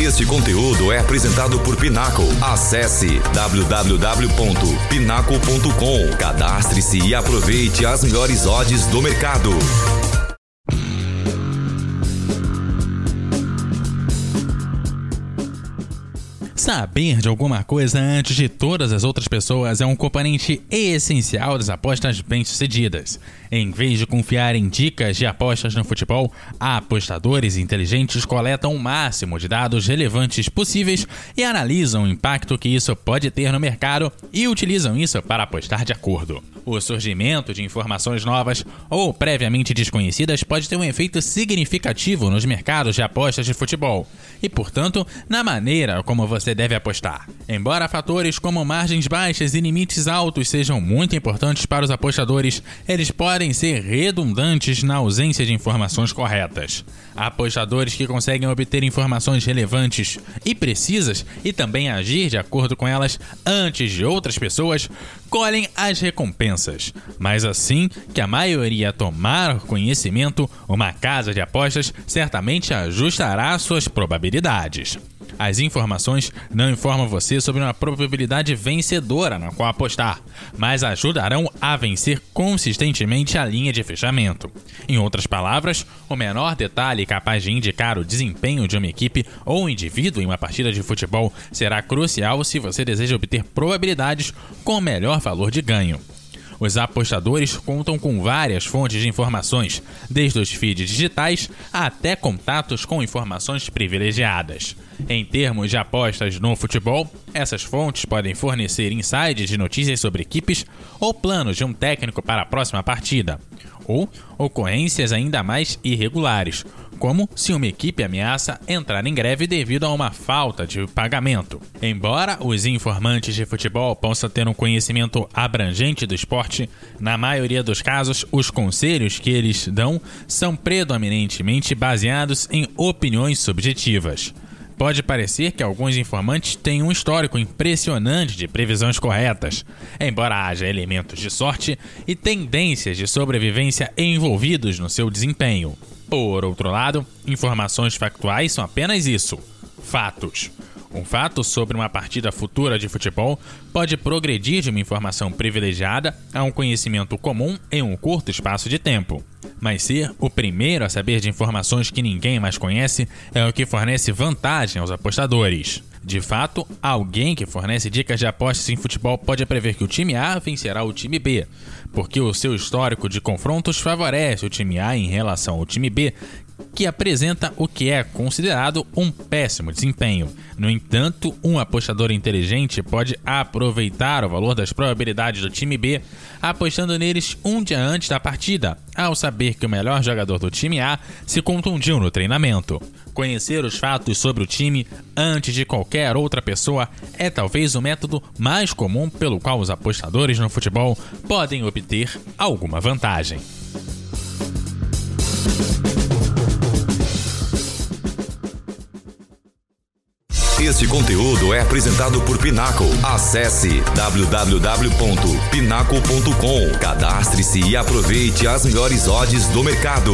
Este conteúdo é apresentado por Pinaco. Acesse www.pinaco.com. Cadastre-se e aproveite as melhores odds do mercado. Saber de alguma coisa antes de todas as outras pessoas é um componente essencial das apostas bem-sucedidas. Em vez de confiar em dicas de apostas no futebol, apostadores inteligentes coletam o máximo de dados relevantes possíveis e analisam o impacto que isso pode ter no mercado e utilizam isso para apostar de acordo. O surgimento de informações novas ou previamente desconhecidas pode ter um efeito significativo nos mercados de apostas de futebol e, portanto, na maneira como você deve apostar. Embora fatores como margens baixas e limites altos sejam muito importantes para os apostadores, eles podem ser redundantes na ausência de informações corretas. Apostadores que conseguem obter informações relevantes e precisas e também agir de acordo com elas antes de outras pessoas colhem as recompensas. Mas assim que a maioria tomar conhecimento, uma casa de apostas certamente ajustará suas probabilidades. As informações não informam você sobre uma probabilidade vencedora na qual apostar, mas ajudarão a vencer consistentemente a linha de fechamento. Em outras palavras, o menor detalhe capaz de indicar o desempenho de uma equipe ou um indivíduo em uma partida de futebol será crucial se você deseja obter probabilidades com melhor valor de ganho. Os apostadores contam com várias fontes de informações, desde os feeds digitais até contatos com informações privilegiadas. Em termos de apostas no futebol, essas fontes podem fornecer insights de notícias sobre equipes ou planos de um técnico para a próxima partida, ou ocorrências ainda mais irregulares, como se uma equipe ameaça entrar em greve devido a uma falta de pagamento. Embora os informantes de futebol possam ter um conhecimento abrangente do esporte, na maioria dos casos, os conselhos que eles dão são predominantemente baseados em opiniões subjetivas. Pode parecer que alguns informantes têm um histórico impressionante de previsões corretas, embora haja elementos de sorte e tendências de sobrevivência envolvidos no seu desempenho. Por outro lado, informações factuais são apenas isso: fatos. Um fato sobre uma partida futura de futebol pode progredir de uma informação privilegiada a um conhecimento comum em um curto espaço de tempo. Mas ser o primeiro a saber de informações que ninguém mais conhece é o que fornece vantagem aos apostadores. De fato, alguém que fornece dicas de apostas em futebol pode prever que o time A vencerá o time B, porque o seu histórico de confrontos favorece o time A em relação ao time B, que apresenta o que é considerado um péssimo desempenho. No entanto, um apostador inteligente pode aproveitar o valor das probabilidades do time B, apostando neles um dia antes da partida, ao saber que o melhor jogador do time A se contundiu no treinamento. Conhecer os fatos sobre o time antes de qualquer outra pessoa é talvez o método mais comum pelo qual os apostadores no futebol podem obter alguma vantagem. Este conteúdo é apresentado por Pinaco. Acesse www.pinaco.com. Cadastre-se e aproveite as melhores odds do mercado.